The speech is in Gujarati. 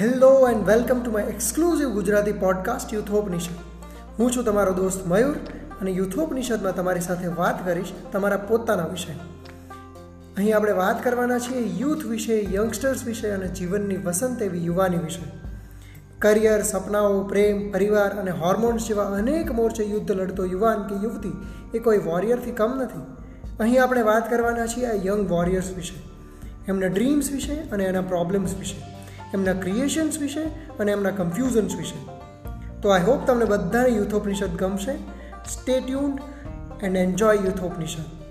Hello and welcome to my exclusive Gujarati podcast Youthopanishad. હું છું તમારો દોસ્ત મયુર અને યુથોપનિષદમાં તમારી સાથે વાત કરીશ તમારા પોતાના વિશે. અહીં આપણે વાત કરવાના છીએ યુથ વિશે, યંગસ્ટર્સ વિશે અને જીવનની વસંત એવી યુવાની વિશે. કરિયર, સપનાઓ, પ્રેમ, પરિવાર અને હોર્મોન્સ જેવા અનેક મોરચે યુદ્ધ લડતો યુવાન કે યુવતી એ કોઈ વોરિયરથી કમ નથી. અહીં આપણે વાત કરવાના છીએ આ યંગ વોરિયર્સ વિશે, એમના ડ્રીમ્સ વિશે અને એના પ્રોબ્લેમ્સ વિશે. એમના ક્રિએશન્સ વિશે અને એમના કન્ફ્યુઝન્સ વિશે. તો આઈ હોપ તમને બધાને યુથોપનિષદ ગમશે. Stay tuned and enjoy Youthopanishad.